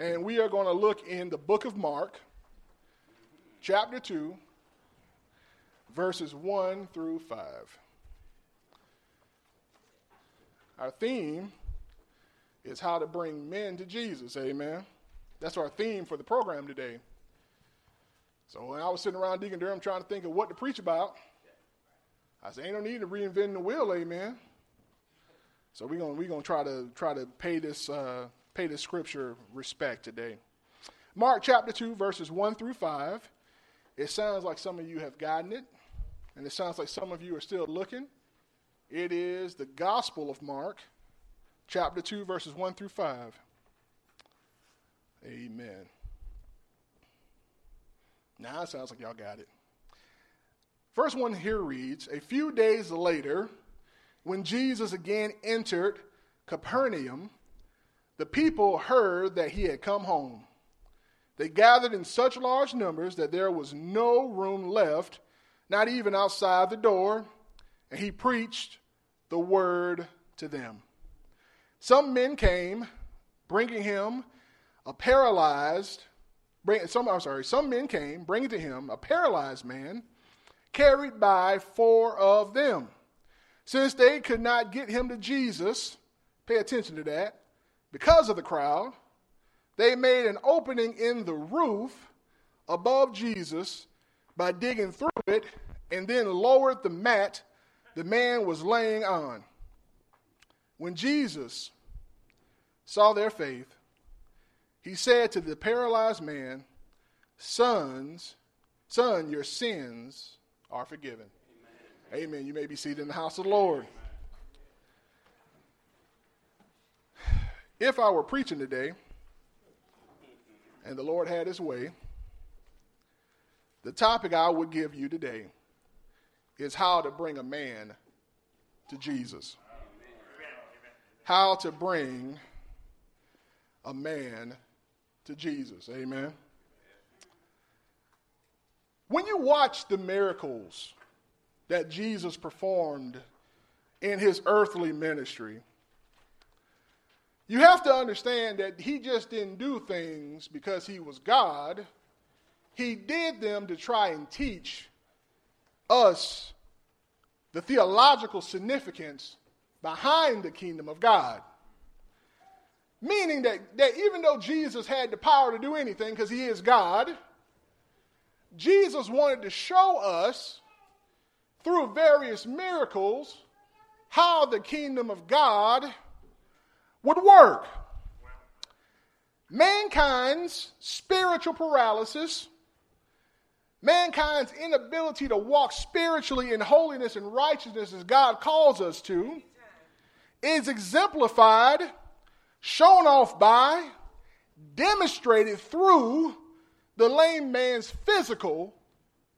and we are going to look in the book of Mark, chapter 2, verses 1 through 5. Our theme is how to bring men to Jesus. Amen. That's our theme for the program today. So when I was sitting around Deacon Durham trying to think of what to preach about, I said, "Ain't no need to reinvent the wheel, amen." So we're gonna we're gonna try to try to pay this uh, pay the scripture respect today. Mark chapter two, verses one through five. It sounds like some of you have gotten it, and it sounds like some of you are still looking. It is the Gospel of Mark, chapter 2, verses 1 through 5. Amen. Now it sounds like y'all got it. First one here reads A few days later, when Jesus again entered Capernaum, the people heard that he had come home. They gathered in such large numbers that there was no room left, not even outside the door, and he preached the word to them. Some men came, bringing him a paralyzed, bring, some, I'm sorry, some men came, bringing to him a paralyzed man, carried by four of them. Since they could not get him to Jesus, pay attention to that, because of the crowd, they made an opening in the roof above Jesus by digging through it and then lowered the mat the man was laying on. When Jesus saw their faith, he said to the paralyzed man, Sons, son, your sins are forgiven. Amen. Amen. You may be seated in the house of the Lord. If I were preaching today and the Lord had his way, the topic I would give you today is how to bring a man to Jesus. How to bring a man to Jesus. Amen. When you watch the miracles that Jesus performed in his earthly ministry, you have to understand that he just didn't do things because he was God. He did them to try and teach us the theological significance behind the kingdom of God. Meaning that, that even though Jesus had the power to do anything because he is God, Jesus wanted to show us through various miracles how the kingdom of God would work. Mankind's spiritual paralysis Mankind's inability to walk spiritually in holiness and righteousness as God calls us to is exemplified, shown off by, demonstrated through the lame man's physical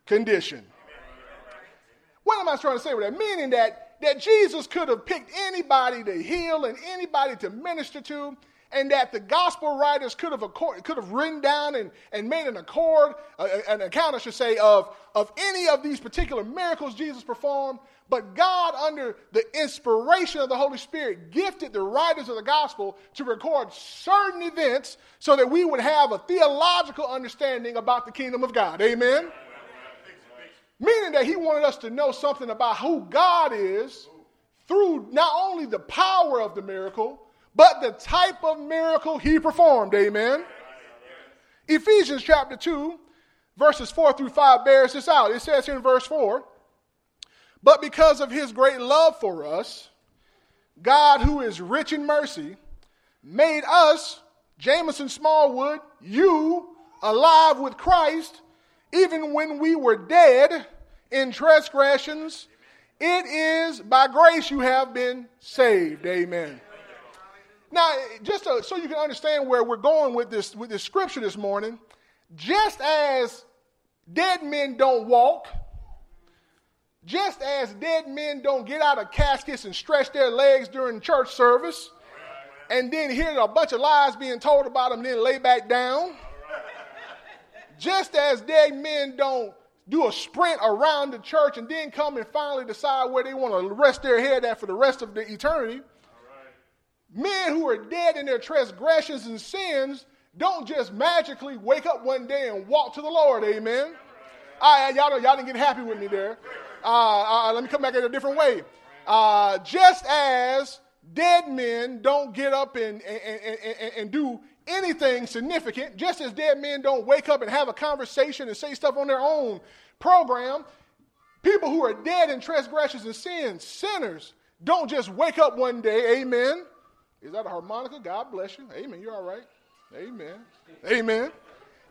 condition. What am I trying to say with that? Meaning that, that Jesus could have picked anybody to heal and anybody to minister to, and that the gospel writers could have, accord, could have written down and, and made an accord, an account, I should say, of, of any of these particular miracles Jesus performed. But God, under the inspiration of the Holy Spirit, gifted the writers of the gospel to record certain events so that we would have a theological understanding about the kingdom of God. Amen? Meaning that He wanted us to know something about who God is through not only the power of the miracle, but the type of miracle he performed. Amen. Ephesians chapter 2, verses 4 through 5 bears this out. It says here in verse 4 But because of his great love for us, God, who is rich in mercy, made us, Jameson Smallwood, you, alive with Christ, even when we were dead in transgressions. It is by grace you have been saved. Amen. Now, just to, so you can understand where we're going with this, with this scripture this morning, just as dead men don't walk, just as dead men don't get out of caskets and stretch their legs during church service, and then hear a bunch of lies being told about them, then lay back down. Just as dead men don't do a sprint around the church and then come and finally decide where they want to rest their head at for the rest of the eternity men who are dead in their transgressions and sins don't just magically wake up one day and walk to the Lord. Amen. All right, y'all, y'all didn't get happy with me there. Uh, uh, let me come back in a different way. Uh, just as dead men don't get up and, and, and, and, do anything significant, just as dead men don't wake up and have a conversation and say stuff on their own program, people who are dead in transgressions and sins, sinners, don't just wake up one day, amen. Is that a harmonica? God bless you. Amen. You're all right. Amen. Amen.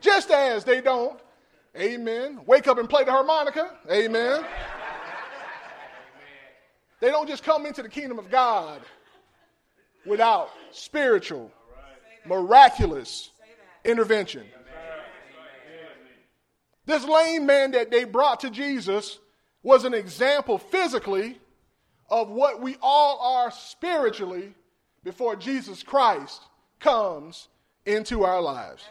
Just as they don't, amen, wake up and play the harmonica. Amen. They don't just come into the kingdom of God without spiritual, miraculous intervention. This lame man that they brought to Jesus was an example physically of what we all are spiritually before Jesus Christ comes into our lives.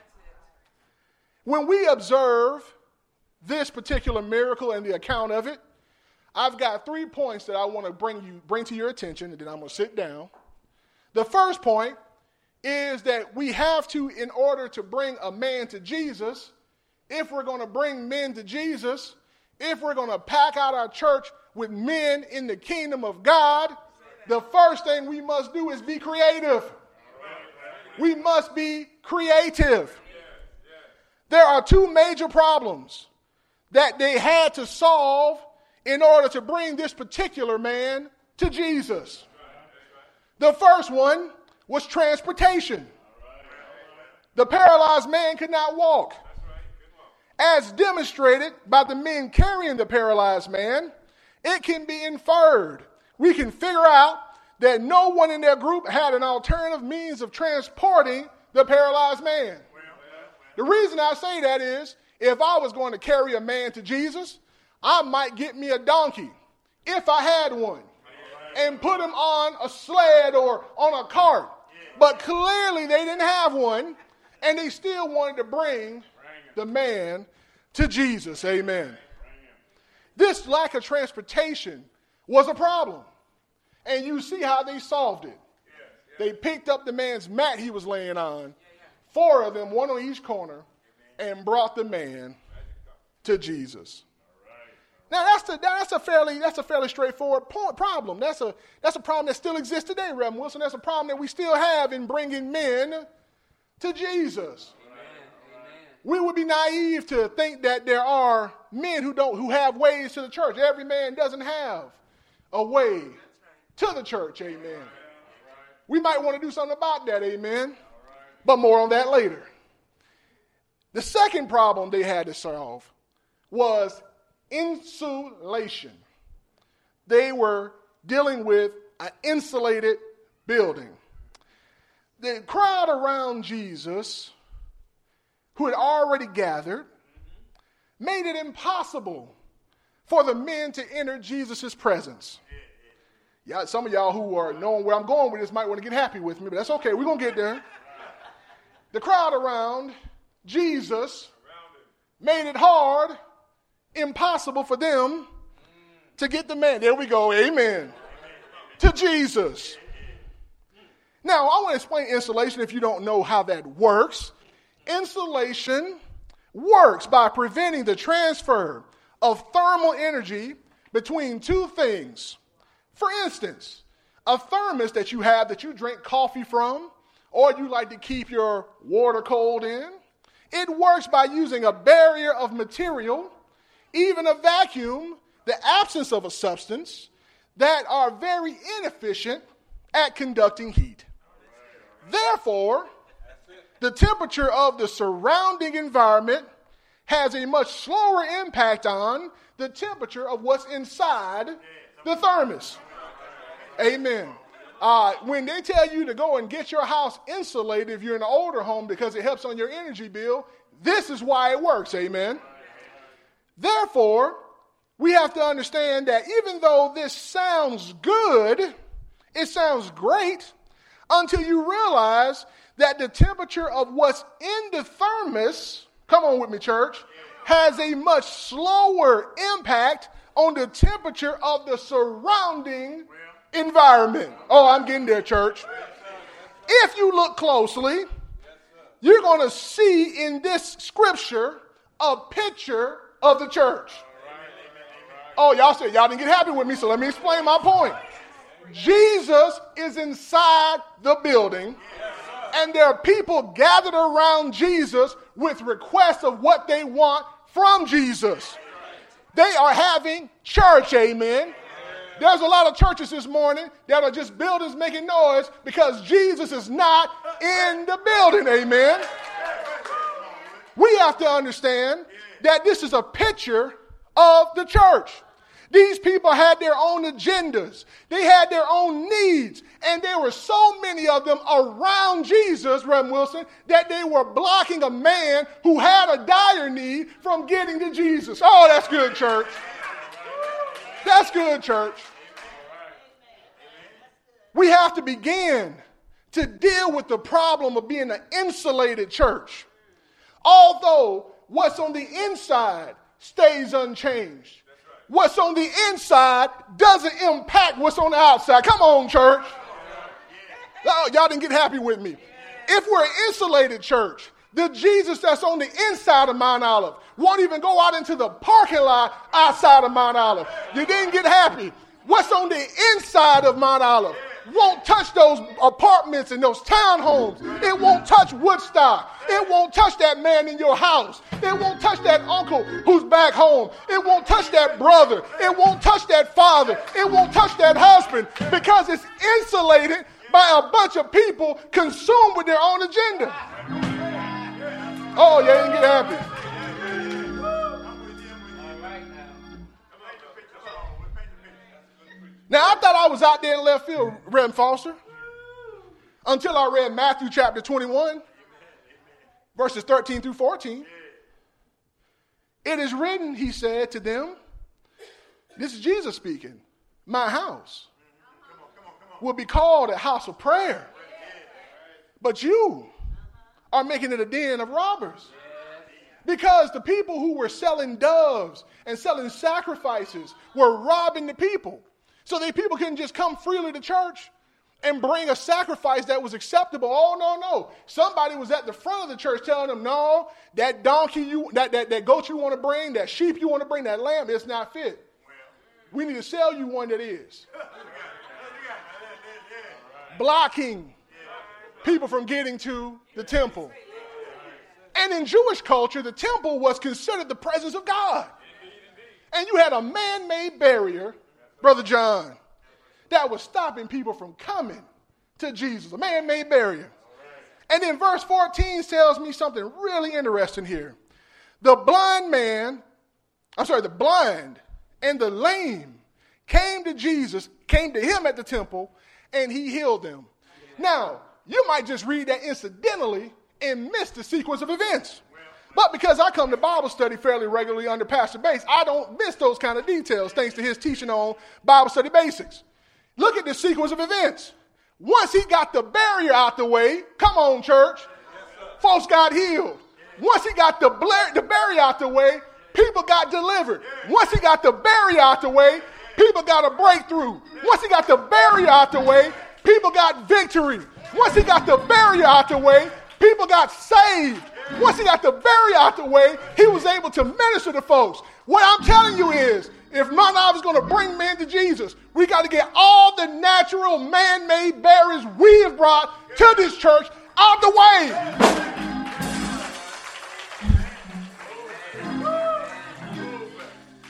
When we observe this particular miracle and the account of it, I've got three points that I want to bring you bring to your attention, and then I'm going to sit down. The first point is that we have to, in order to bring a man to Jesus, if we're going to bring men to Jesus, if we're going to pack out our church with men in the kingdom of God, the first thing we must do is be creative. We must be creative. There are two major problems that they had to solve in order to bring this particular man to Jesus. The first one was transportation. The paralyzed man could not walk. As demonstrated by the men carrying the paralyzed man, it can be inferred. We can figure out that no one in their group had an alternative means of transporting the paralyzed man. The reason I say that is if I was going to carry a man to Jesus, I might get me a donkey if I had one and put him on a sled or on a cart. But clearly they didn't have one and they still wanted to bring the man to Jesus. Amen. This lack of transportation was a problem. And you see how they solved it. They picked up the man's mat he was laying on, four of them, one on each corner, and brought the man to Jesus. Now that's a, that's a fairly that's a fairly straightforward point, problem. That's a that's a problem that still exists today, Reverend Wilson. That's a problem that we still have in bringing men to Jesus. Amen. We would be naive to think that there are men who don't who have ways to the church. Every man doesn't have a way to the church. Amen. We might want to do something about that. Amen. But more on that later. The second problem they had to solve was insulation. They were dealing with an insulated building. The crowd around Jesus, who had already gathered, made it impossible for the men to enter Jesus' presence. Yeah, some of y'all who are knowing where I'm going with this might want to get happy with me, but that's okay. We're going to get there. The crowd around Jesus made it hard impossible for them to get the man. There we go. Amen. To Jesus. Now, I want to explain insulation if you don't know how that works. Insulation works by preventing the transfer of thermal energy between two things. For instance, a thermos that you have that you drink coffee from, or you like to keep your water cold in, it works by using a barrier of material even a vacuum, the absence of a substance, that are very inefficient at conducting heat. Therefore, the temperature of the surrounding environment has a much slower impact on the temperature of what's inside the thermos. Amen. Uh, when they tell you to go and get your house insulated if you're in an older home because it helps on your energy bill, this is why it works. Amen. Therefore, we have to understand that even though this sounds good, it sounds great until you realize that the temperature of what's in the thermos, come on with me, church, has a much slower impact on the temperature of the surrounding environment. Oh, I'm getting there, church. If you look closely, you're going to see in this scripture a picture of the church. Oh, y'all said y'all didn't get happy with me, so let me explain my point. Jesus is inside the building, and there are people gathered around Jesus with requests of what they want from Jesus. They are having church, amen. There's a lot of churches this morning that are just buildings making noise because Jesus is not in the building, amen. We have to understand that this is a picture of the church. These people had their own agendas. They had their own needs. And there were so many of them around Jesus, Rev Wilson, that they were blocking a man who had a dire need from getting to Jesus. Oh, that's good, church. That's good, church. We have to begin to deal with the problem of being an insulated church. Although what's on the inside stays unchanged what's on the inside doesn't impact what's on the outside. Come on, church. Oh, y'all didn't get happy with me. If we're an insulated church, the Jesus that's on the inside of Mount Olive won't even go out into the parking lot outside of Mount Olive. You didn't get happy. What's on the inside of Mount Olive won't touch those apartments and those townhomes. It won't touch Woodstock. It won't touch that man in your house. It won't touch that uncle who's back home. It won't touch that brother. It won't touch that father. It won't touch that husband because it's insulated by a bunch of people consumed with their own agenda. Oh, you get happy. Now, I thought I was out there in left field, Rev Foster, until I read Matthew chapter 21, verses 13 through 14. It is written, he said to them, this is Jesus speaking, my house will be called a house of prayer. But you are making it a den of robbers. Because the people who were selling doves and selling sacrifices were robbing the people. So that people couldn't just come freely to church and bring a sacrifice that was acceptable. Oh, no, no. Somebody was at the front of the church telling them, no, that donkey you, that, that, that goat you want to bring, that sheep you want to bring, that lamb, it's not fit. We need to sell you one that is. Blocking people from getting to the temple. And in Jewish culture, the temple was considered the presence of God. And you had a man made barrier Brother John, that was stopping people from coming to Jesus, a man made barrier. And then verse 14 tells me something really interesting here. The blind man, I'm sorry, the blind and the lame came to Jesus, came to him at the temple, and he healed them. Now, you might just read that incidentally and miss the sequence of events. But because I come to Bible study fairly regularly under Pastor Bates, I don't miss those kind of details thanks to his teaching on Bible study basics. Look at the sequence of events. Once he got the barrier out the way, come on, church, folks got healed. Once he got the, bla- the barrier out the way, people got delivered. Once he got the barrier out the way, people got a breakthrough. Once he got the barrier out the way, people got victory. Once he got the barrier out the way, people got saved. Once he got the barrier out the way, he was able to minister to folks. What I'm telling you is, if Mount Olive is going to bring men to Jesus, we got to get all the natural man made barriers we have brought to this church out the way.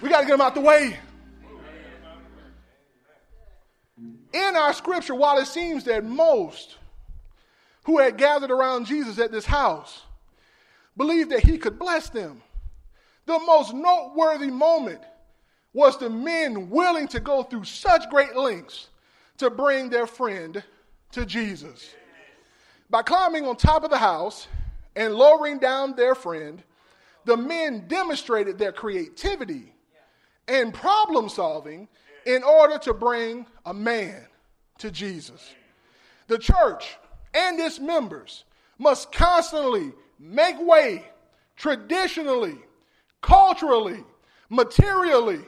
We got to get them out the way. In our scripture, while it seems that most who had gathered around Jesus at this house believed that he could bless them. The most noteworthy moment was the men willing to go through such great lengths to bring their friend to Jesus. By climbing on top of the house and lowering down their friend, the men demonstrated their creativity and problem solving in order to bring a man to Jesus. The church and its members must constantly make way traditionally, culturally, materially,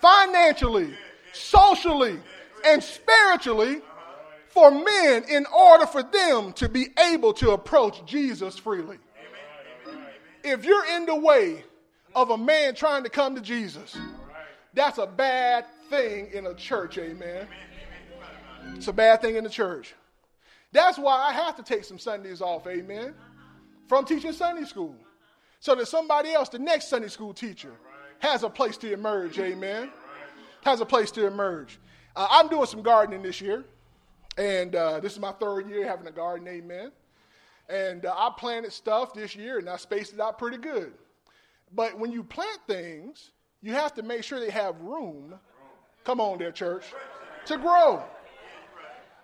financially, socially, and spiritually for men in order for them to be able to approach Jesus freely. If you're in the way of a man trying to come to Jesus, that's a bad thing in a church, amen. It's a bad thing in the church. That's why I have to take some Sundays off, amen, from teaching Sunday school. So that somebody else, the next Sunday school teacher, has a place to emerge, amen. Has a place to emerge. Uh, I'm doing some gardening this year, and uh, this is my third year having a garden, amen. And uh, I planted stuff this year, and I spaced it out pretty good. But when you plant things, you have to make sure they have room. Come on, there, church, to grow.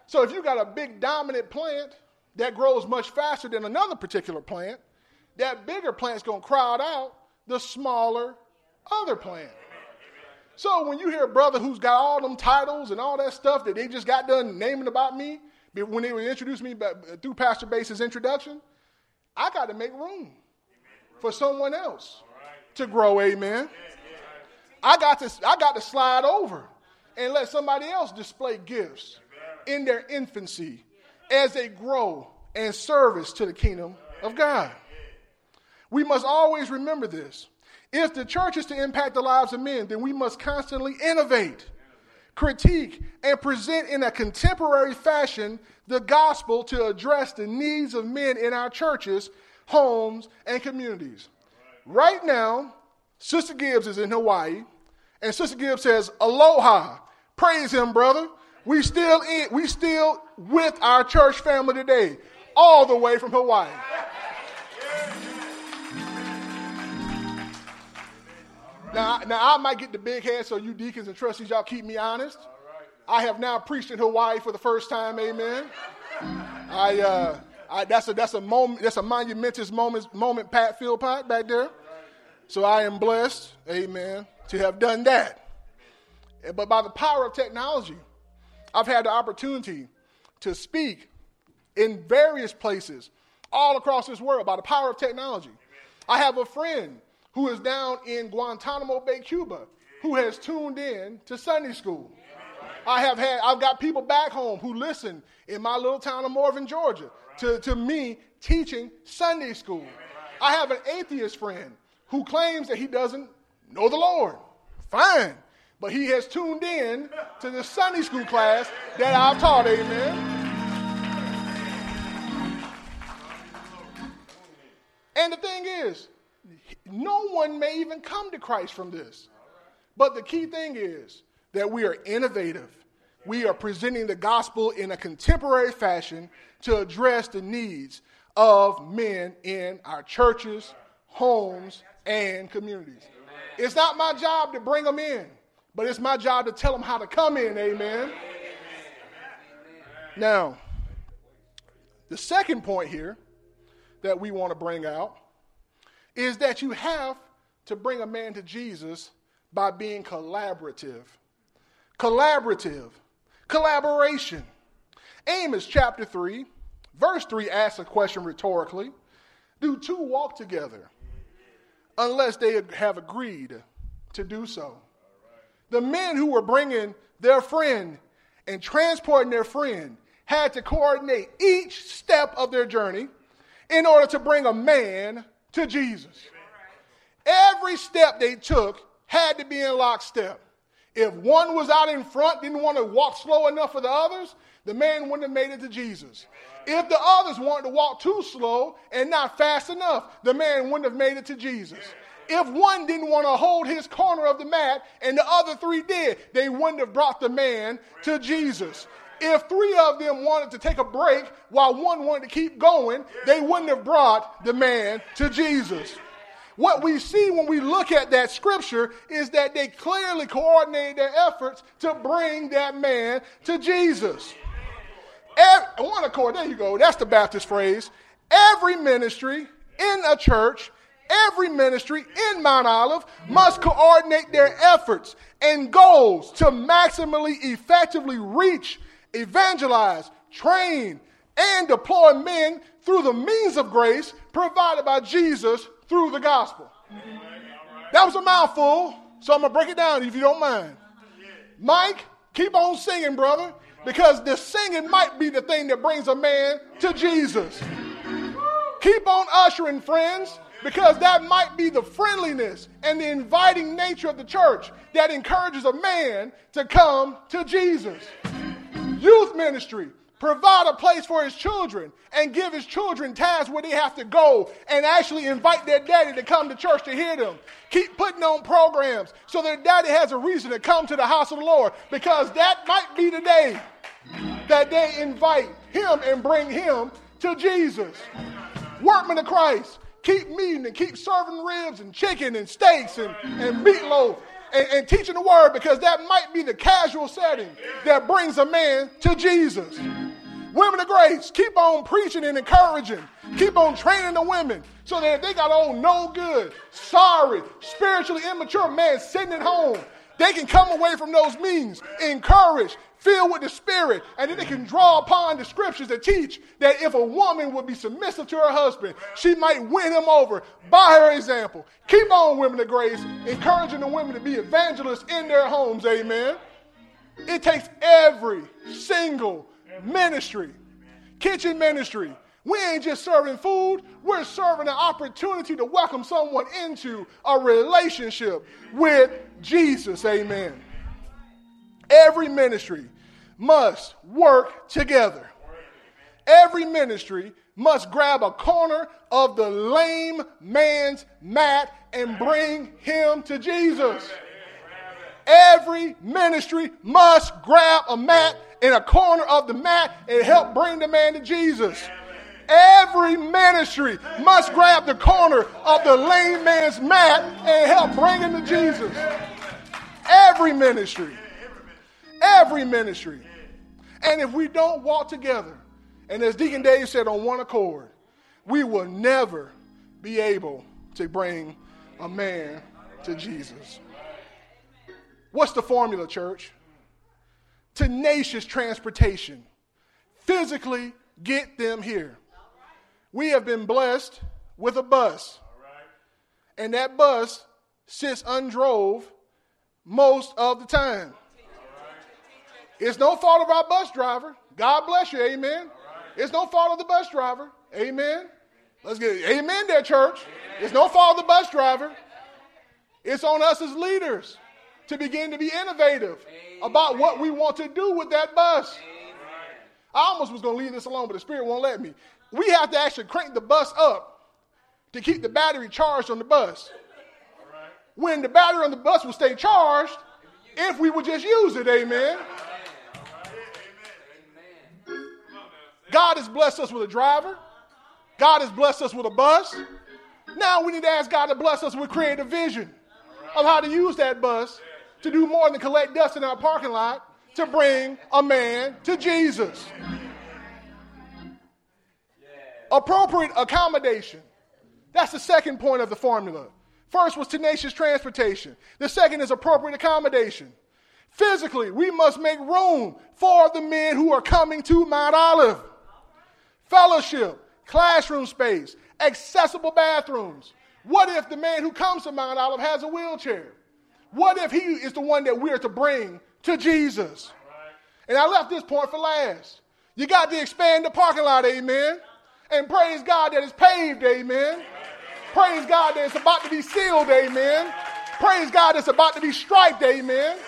So if you got a big dominant plant that grows much faster than another particular plant, that bigger plant's going to crowd out the smaller other plant. So when you hear a brother who's got all them titles and all that stuff that they just got done naming about me, when they introduced me uh, through Pastor Bates's introduction, I got to make room for someone else to grow. Amen. I got to I got to slide over and let somebody else display gifts in their infancy as they grow and service to the kingdom of God. We must always remember this. If the church is to impact the lives of men, then we must constantly innovate, critique, and present in a contemporary fashion the gospel to address the needs of men in our churches, homes, and communities. Right now, Sister Gibbs is in Hawaii, and Sister Gibbs says, Aloha. Praise him, brother. We still in, we still with our church family today, all the way from Hawaii. Now, now I might get the big head, so you deacons and trustees, y'all keep me honest. I have now preached in Hawaii for the first time. Amen. I, uh, I that's a that's a moment that's a monumentous moment moment Pat Philpott back there. So I am blessed, Amen, to have done that. But by the power of technology, I've had the opportunity to speak in various places all across this world by the power of technology. I have a friend who is down in Guantanamo Bay, Cuba, who has tuned in to Sunday school. I have had, I've got people back home who listen in my little town of Morven, Georgia, to, to me teaching Sunday school. I have an atheist friend who claims that he doesn't know the Lord. Fine. But he has tuned in to the Sunday school class that I've taught, amen. And the thing is, no one may even come to Christ from this. But the key thing is that we are innovative. We are presenting the gospel in a contemporary fashion to address the needs of men in our churches, homes, and communities. It's not my job to bring them in, but it's my job to tell them how to come in. Amen. Now, the second point here that we want to bring out is that you have to bring a man to Jesus by being collaborative. Collaborative. Collaboration. Amos chapter 3, verse 3 asks a question rhetorically Do two walk together unless they have agreed to do so? The men who were bringing their friend and transporting their friend had to coordinate each step of their journey in order to bring a man to Jesus. Every step they took had to be in lockstep. If one was out in front, didn't want to walk slow enough for the others, the man wouldn't have made it to Jesus. If the others wanted to walk too slow and not fast enough, the man wouldn't have made it to Jesus. If one didn't want to hold his corner of the mat and the other three did, they wouldn't have brought the man to Jesus. If three of them wanted to take a break while one wanted to keep going, they wouldn't have brought the man to Jesus. What we see when we look at that scripture is that they clearly coordinated their efforts to bring that man to Jesus. Every, one accord, there you go. That's the Baptist phrase. Every ministry in a church, every ministry in Mount Olive must coordinate their efforts and goals to maximally effectively reach evangelize, train, and deploy men through the means of grace provided by Jesus through the gospel. That was a mouthful, so I'm going to break it down if you don't mind. Mike, keep on singing, brother. Because the singing might be the thing that brings a man to Jesus. Keep on ushering, friends, because that might be the friendliness and the inviting nature of the church that encourages a man to come to Jesus. Youth ministry, provide a place for his children and give his children tasks where they have to go and actually invite their daddy to come to church to hear them. Keep putting on programs so their daddy has a reason to come to the house of the Lord because that might be the day that they invite him and bring him to Jesus. Workmen of Christ, keep meeting and keep serving ribs and chicken and steaks and, and meatloaf and, and teaching the word because that might be the casual setting that brings a man to Jesus. Women of grace, keep on preaching and encouraging. Keep on training the women so that if they got old no good, sorry, spiritually immature man sitting at home, they can come away from those meetings encouraged, filled with the Spirit, and then they can draw upon the scriptures that teach that if a woman would be submissive to her husband, she might win him over by her example. Keep on, women of grace, encouraging the women to be evangelists in their homes. Amen. It takes every single ministry, kitchen ministry. We ain't just serving food, we're serving an opportunity to welcome someone into a relationship with Jesus. Amen. Every ministry must work together. Every ministry must grab a corner of the lame man's mat and bring him to Jesus. Every ministry must grab a mat in a corner of the mat and help bring the man to Jesus. Every ministry must grab the corner of the lame man's mat and help bring him to Jesus. Every ministry. Every ministry. And if we don't walk together, and as Deacon Dave said, on one accord, we will never be able to bring a man to Jesus. What's the formula, church? Tenacious transportation. Physically get them here. We have been blessed with a bus. And that bus sits undrove most of the time. It's no fault of our bus driver. God bless you, amen. It's no fault of the bus driver, amen. Let's get it. amen there, church. It's no fault of the bus driver. It's on us as leaders to begin to be innovative about what we want to do with that bus. I almost was going to leave this alone, but the Spirit won't let me. We have to actually crank the bus up to keep the battery charged on the bus. When the battery on the bus will stay charged, if we would just use it, amen. God has blessed us with a driver. God has blessed us with a bus. Now we need to ask God to bless us with creative vision of how to use that bus to do more than collect dust in our parking lot to bring a man to Jesus. Appropriate accommodation. That's the second point of the formula. First was tenacious transportation. The second is appropriate accommodation. Physically, we must make room for the men who are coming to Mount Olive. Fellowship, classroom space, accessible bathrooms. What if the man who comes to Mount Olive has a wheelchair? What if he is the one that we're to bring to Jesus? And I left this point for last. You got to expand the parking lot, amen. And praise God that it's paved, amen. Praise God that it's about to be sealed, amen. Praise God that it's about to be striped, amen.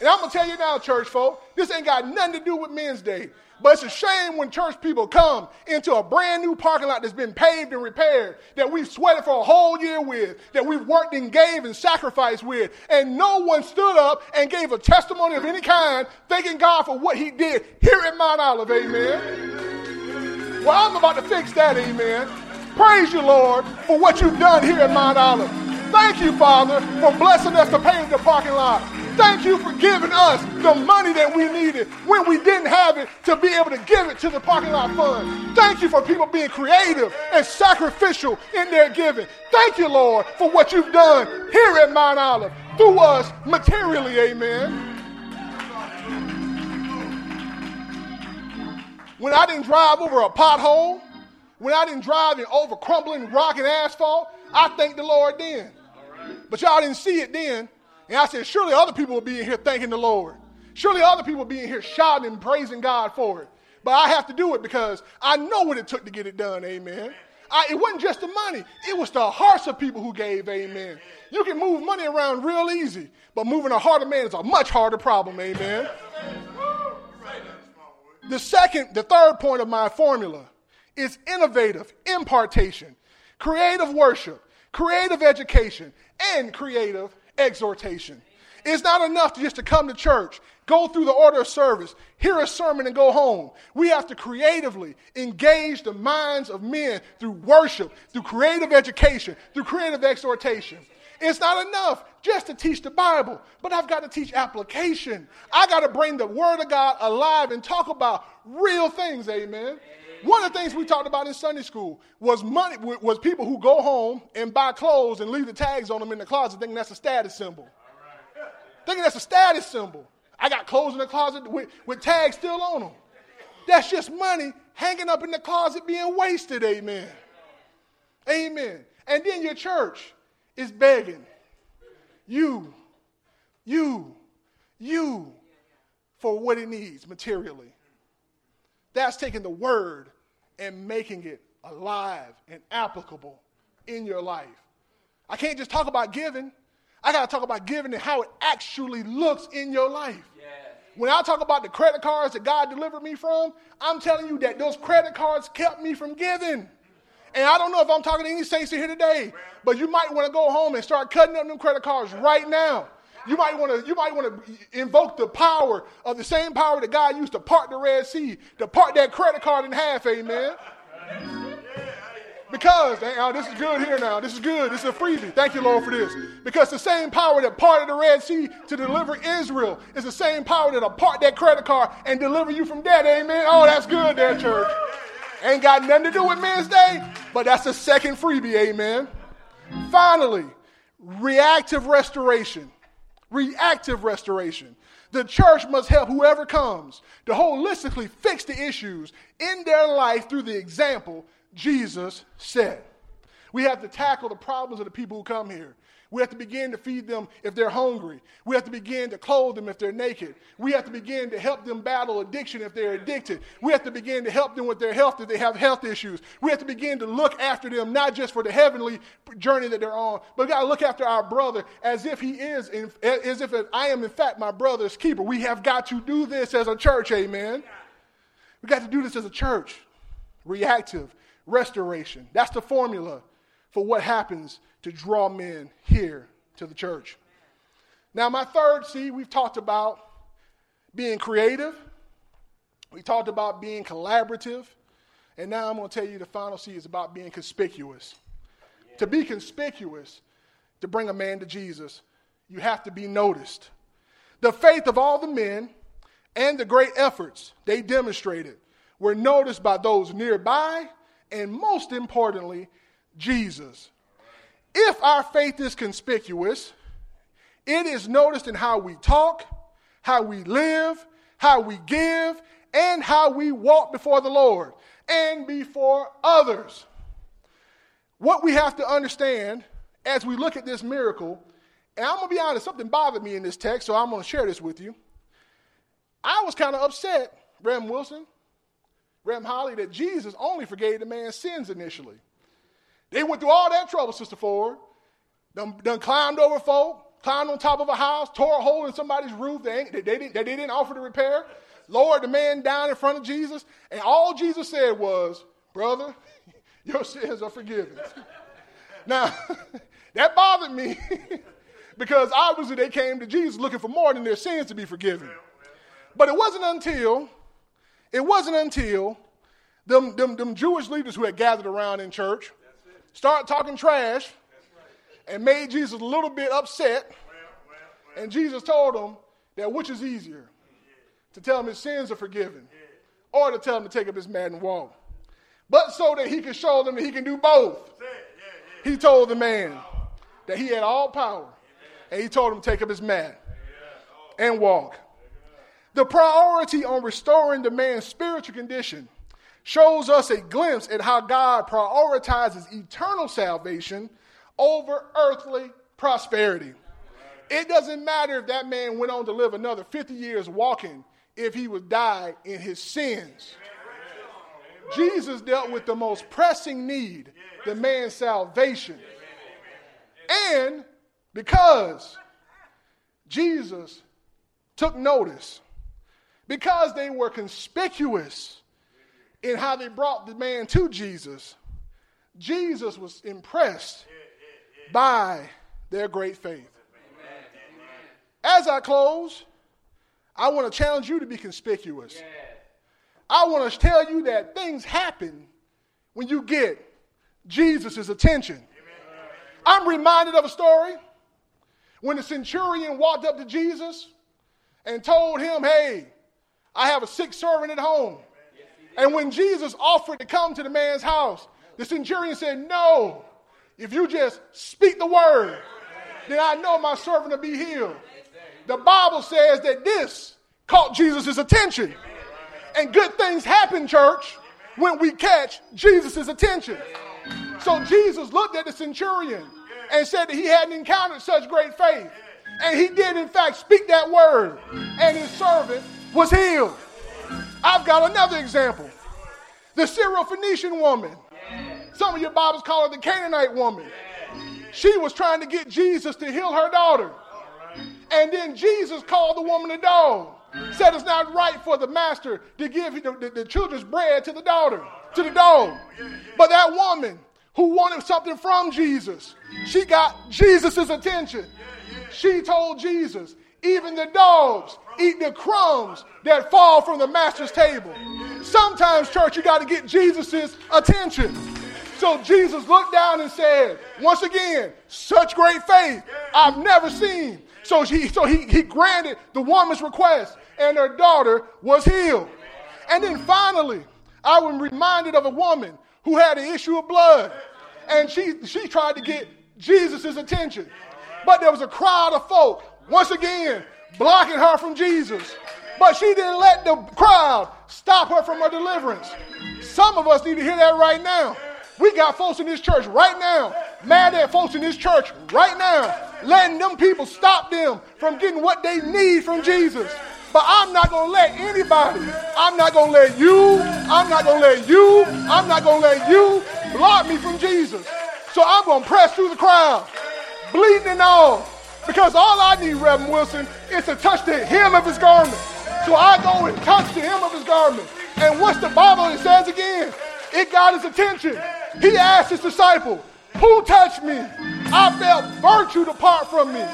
And I'm going to tell you now, church folk, this ain't got nothing to do with Men's Day. But it's a shame when church people come into a brand new parking lot that's been paved and repaired, that we've sweated for a whole year with, that we've worked and gave and sacrificed with, and no one stood up and gave a testimony of any kind, thanking God for what he did here at Mount Olive, amen. Well, I'm about to fix that, amen. Praise you, Lord, for what you've done here at Mount Olive. Thank you, Father, for blessing us to pave the parking lot. Thank you for giving us the money that we needed when we didn't have it to be able to give it to the parking lot fund. Thank you for people being creative and sacrificial in their giving. Thank you, Lord, for what you've done here at Mount Olive through us materially. Amen. When I didn't drive over a pothole, when I didn't drive over crumbling rock and asphalt, I thank the Lord then. But y'all didn't see it then. And I said, surely other people will be in here thanking the Lord. Surely other people will be in here shouting and praising God for it. But I have to do it because I know what it took to get it done. Amen. I, it wasn't just the money, it was the hearts of people who gave. Amen. You can move money around real easy, but moving a heart of man is a much harder problem. Amen. The second, the third point of my formula is innovative impartation, creative worship, creative education, and creative exhortation. It's not enough just to come to church, go through the order of service, hear a sermon, and go home. We have to creatively engage the minds of men through worship, through creative education, through creative exhortation. It's not enough just to teach the Bible, but I've got to teach application. I got to bring the Word of God alive and talk about real things, amen. One of the things we talked about in Sunday school was money was people who go home and buy clothes and leave the tags on them in the closet thinking that's a status symbol. Thinking that's a status symbol. I got clothes in the closet with, with tags still on them. That's just money hanging up in the closet being wasted, amen. Amen. And then your church is begging you, you, you for what it needs materially. That's taking the word and making it alive and applicable in your life. I can't just talk about giving. I got to talk about giving and how it actually looks in your life. When I talk about the credit cards that God delivered me from, I'm telling you that those credit cards kept me from giving. And I don't know if I'm talking to any saints here today, but you might want to go home and start cutting up them credit cards right now. You might want to you might want to invoke the power of the same power that God used to part the Red Sea, to part that credit card in half, amen. Because, this is good here now. This is good. This is a freebie. Thank you, Lord, for this. Because the same power that parted the Red Sea to deliver Israel is the same power that'll part that credit card and deliver you from debt. Amen. Oh, that's good there, church. Ain't got nothing to do with Men's Day, but that's the second freebie. Amen. Finally, reactive restoration. Reactive restoration. The church must help whoever comes to holistically fix the issues in their life through the example Jesus set. We have to tackle the problems of the people who come here. We have to begin to feed them if they're hungry. We have to begin to clothe them if they're naked. We have to begin to help them battle addiction if they're addicted. We have to begin to help them with their health if they have health issues. We have to begin to look after them not just for the heavenly journey that they're on, but we got to look after our brother as if he is, in, as if I am in fact my brother's keeper. We have got to do this as a church, amen. We got to do this as a church. Reactive restoration. That's the formula for what happens to draw men here to the church. Now, my third C, we've talked about being creative, we talked about being collaborative, and now I'm going to tell you the final C is about being conspicuous. Yeah. To be conspicuous, to bring a man to Jesus, you have to be noticed. The faith of all the men and the great efforts they demonstrated were noticed by those nearby and most importantly, Jesus. If our faith is conspicuous, it is noticed in how we talk, how we live, how we give, and how we walk before the Lord and before others. What we have to understand as we look at this miracle, and I'm going to be honest, something bothered me in this text, so I'm going to share this with you. I was kind of upset, Rev Wilson, Rev Holly, that Jesus only forgave the man's sins initially. They went through all that trouble, Sister Ford. Done climbed over folk, climbed on top of a house, tore a hole in somebody's roof they, they, they, didn't, they didn't offer to repair, lowered the man down in front of Jesus, and all Jesus said was, Brother, your sins are forgiven. now, that bothered me because obviously they came to Jesus looking for more than their sins to be forgiven. But it wasn't until, it wasn't until them, them, them Jewish leaders who had gathered around in church started talking trash and made Jesus a little bit upset. And Jesus told him that which is easier to tell him his sins are forgiven or to tell him to take up his mat and walk. But so that he could show them that he can do both. He told the man that he had all power. And he told him to take up his mat and walk. The priority on restoring the man's spiritual condition shows us a glimpse at how God prioritizes eternal salvation over earthly prosperity. It doesn't matter if that man went on to live another 50 years walking if he would die in his sins. Jesus dealt with the most pressing need, the man's salvation. And because Jesus took notice, because they were conspicuous in how they brought the man to Jesus, Jesus was impressed by their great faith. As I close, I want to challenge you to be conspicuous. I want to tell you that things happen when you get Jesus' attention. I'm reminded of a story when the centurion walked up to Jesus and told him, Hey, I have a sick servant at home. And when Jesus offered to come to the man's house, the centurion said, No, if you just speak the word, then I know my servant will be healed. The Bible says that this caught Jesus' attention. And good things happen, church, when we catch Jesus' attention. So Jesus looked at the centurion and said that he hadn't encountered such great faith. And he did, in fact, speak that word, and his servant was healed. I've got another example the Syrophoenician woman. Some of your Bibles call her the Canaanite woman. She was trying to get Jesus to heal her daughter. And then Jesus called the woman a dog. Said it's not right for the master to give the, the, the children's bread to the daughter, to the dog. But that woman who wanted something from Jesus, she got Jesus' attention. She told Jesus, even the dogs eat the crumbs that fall from the master's table. Sometimes, church, you got to get Jesus' attention. So Jesus looked down and said, once again, such great faith I've never seen. So he, so he, he granted the woman's request, and her daughter was healed. And then finally, I was reminded of a woman who had an issue of blood, and she, she tried to get Jesus' attention. But there was a crowd of folk, once again, blocking her from Jesus. But she didn't let the crowd stop her from her deliverance. Some of us need to hear that right now. We got folks in this church right now, mad at folks in this church right now, letting them people stop them from getting what they need from Jesus. But I'm not going to let anybody, I'm not going to let you, I'm not going to let you, I'm not going to let you block me from Jesus. So I'm going to press through the crowd, bleeding and all, because all I need, Reverend Wilson, is to touch the hem of his garment. So I go and touch the hem of his garment. And what's the Bible it says again? It got his attention. He asked his disciple, Who touched me? I felt virtue depart from me.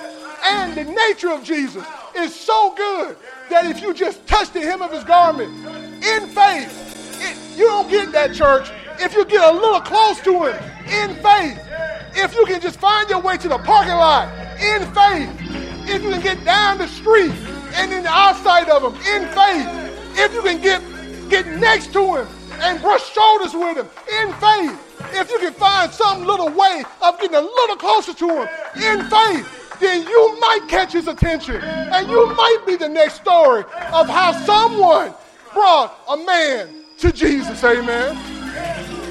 And the nature of Jesus is so good that if you just touch the hem of his garment in faith, it, you don't get that church. If you get a little close to him in faith, if you can just find your way to the parking lot in faith, if you can get down the street and in the outside of him in faith, if you can get, get next to him and brush shoulders with him in faith, if you can find some little way of getting a little closer to him in faith, then you might catch his attention. And you might be the next story of how someone brought a man to Jesus. Amen. Jesus!